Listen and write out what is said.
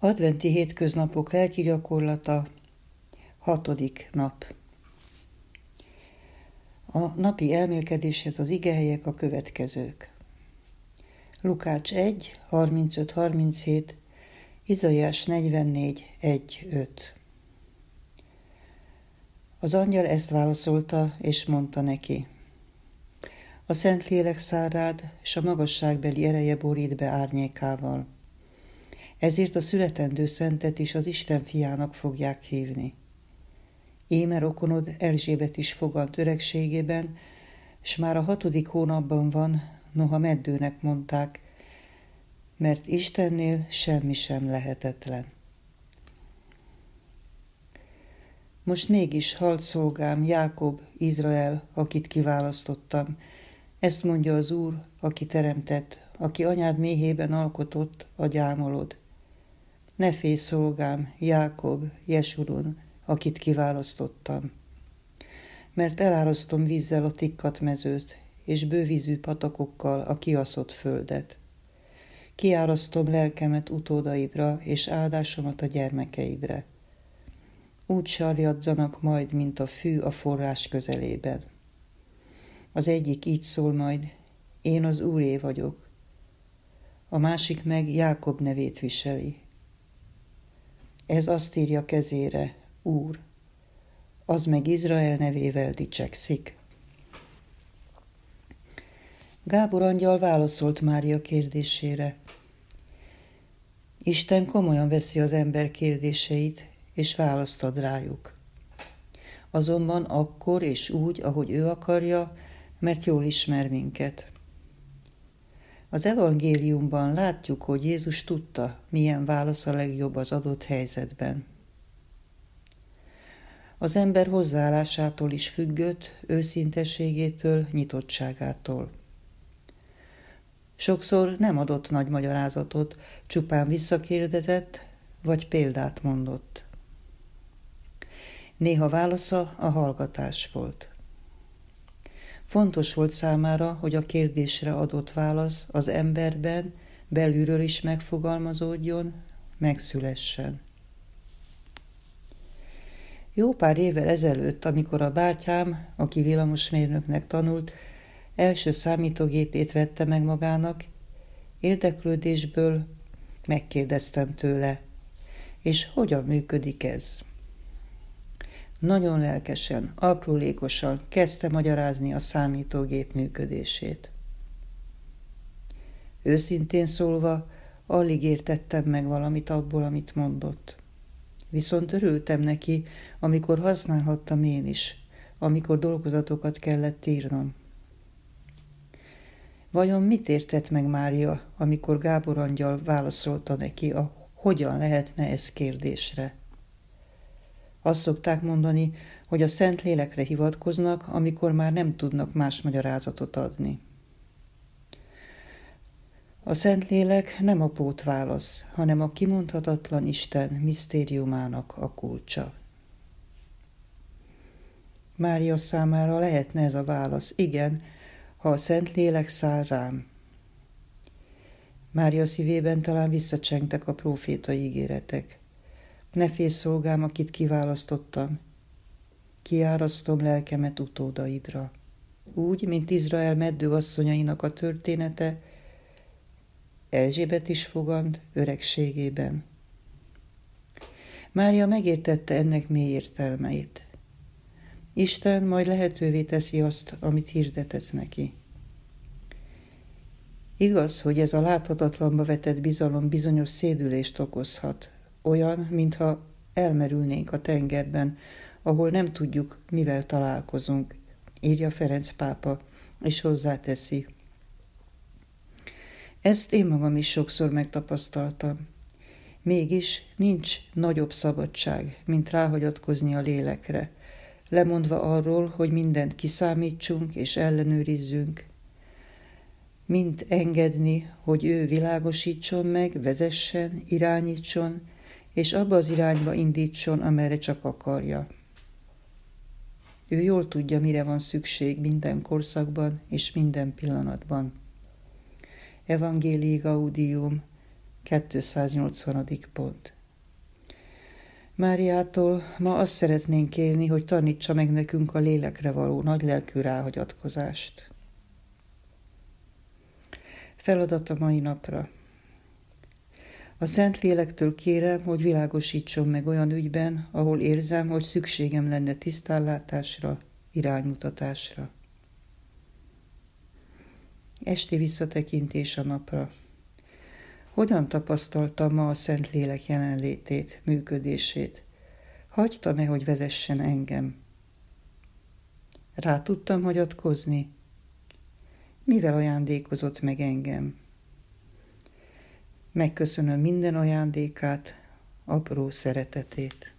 Adventi hétköznapok lelki gyakorlata, hatodik nap. A napi elmélkedéshez az igehelyek a következők. Lukács 1, 35-37, Izaiás 44, 1, 5. Az angyal ezt válaszolta, és mondta neki. A szent lélek szárád, és a magasságbeli ereje borít be árnyékával ezért a születendő szentet is az Isten fiának fogják hívni. Émer okonod Erzsébet is fogant öregségében, s már a hatodik hónapban van, noha meddőnek mondták, mert Istennél semmi sem lehetetlen. Most mégis halt szolgám Jákob, Izrael, akit kiválasztottam. Ezt mondja az Úr, aki teremtett, aki anyád méhében alkotott, a gyámolod. Ne félj szolgám, Jákob, Jesurun, akit kiválasztottam. Mert elárasztom vízzel a tikkat mezőt, és bővízű patakokkal a kiaszott földet. Kiárasztom lelkemet utódaidra, és áldásomat a gyermekeidre. Úgy sarjadzanak majd, mint a fű a forrás közelében. Az egyik így szól majd, én az Úré vagyok. A másik meg Jákob nevét viseli, ez azt írja kezére, Úr, az meg Izrael nevével dicsekszik. Gábor angyal válaszolt Mária kérdésére. Isten komolyan veszi az ember kérdéseit, és választ ad rájuk. Azonban akkor és úgy, ahogy ő akarja, mert jól ismer minket. Az evangéliumban látjuk, hogy Jézus tudta, milyen válasz a legjobb az adott helyzetben. Az ember hozzáállásától is függött, őszintességétől, nyitottságától. Sokszor nem adott nagy magyarázatot, csupán visszakérdezett, vagy példát mondott. Néha válasza a hallgatás volt. Fontos volt számára, hogy a kérdésre adott válasz az emberben belülről is megfogalmazódjon, megszülessen. Jó pár évvel ezelőtt, amikor a bátyám, aki villamosmérnöknek tanult, első számítógépét vette meg magának, érdeklődésből megkérdeztem tőle, és hogyan működik ez. Nagyon lelkesen, aprólékosan kezdte magyarázni a számítógép működését. Őszintén szólva, alig értettem meg valamit abból, amit mondott. Viszont örültem neki, amikor használhattam én is, amikor dolgozatokat kellett írnom. Vajon mit értett meg Mária, amikor Gábor angyal válaszolta neki a hogyan lehetne ez kérdésre? Azt szokták mondani, hogy a szent lélekre hivatkoznak, amikor már nem tudnak más magyarázatot adni. A szent lélek nem a pótválasz, hanem a kimondhatatlan Isten misztériumának a kulcsa. Mária számára lehetne ez a válasz, igen, ha a szent lélek száll rám. Mária szívében talán visszacsengtek a prófétai ígéretek. Ne félj szolgám, akit kiválasztottam. Kiárasztom lelkemet utódaidra. Úgy, mint Izrael meddő asszonyainak a története, Elzsébet is fogand öregségében. Mária megértette ennek mély értelmeit. Isten majd lehetővé teszi azt, amit hirdetett neki. Igaz, hogy ez a láthatatlanba vetett bizalom bizonyos szédülést okozhat, olyan, mintha elmerülnénk a tengerben, ahol nem tudjuk, mivel találkozunk, írja Ferenc pápa, és hozzáteszi. Ezt én magam is sokszor megtapasztaltam. Mégis nincs nagyobb szabadság, mint ráhagyatkozni a lélekre, lemondva arról, hogy mindent kiszámítsunk és ellenőrizzünk, mint engedni, hogy ő világosítson meg, vezessen, irányítson, és abba az irányba indítson, amerre csak akarja. Ő jól tudja, mire van szükség minden korszakban és minden pillanatban. Evangelii Gaudium, 280. pont. Máriától ma azt szeretnénk kérni, hogy tanítsa meg nekünk a lélekre való nagy lelkű ráhagyatkozást. Feladat a mai napra. A Szent Lélektől kérem, hogy világosítson meg olyan ügyben, ahol érzem, hogy szükségem lenne tisztállátásra, iránymutatásra. Esti visszatekintés a napra. Hogyan tapasztaltam ma a Szent Lélek jelenlétét, működését? Hagytam-e, hogy vezessen engem? Rá tudtam hagyatkozni? Mivel ajándékozott meg engem? Megköszönöm minden ajándékát, apró szeretetét.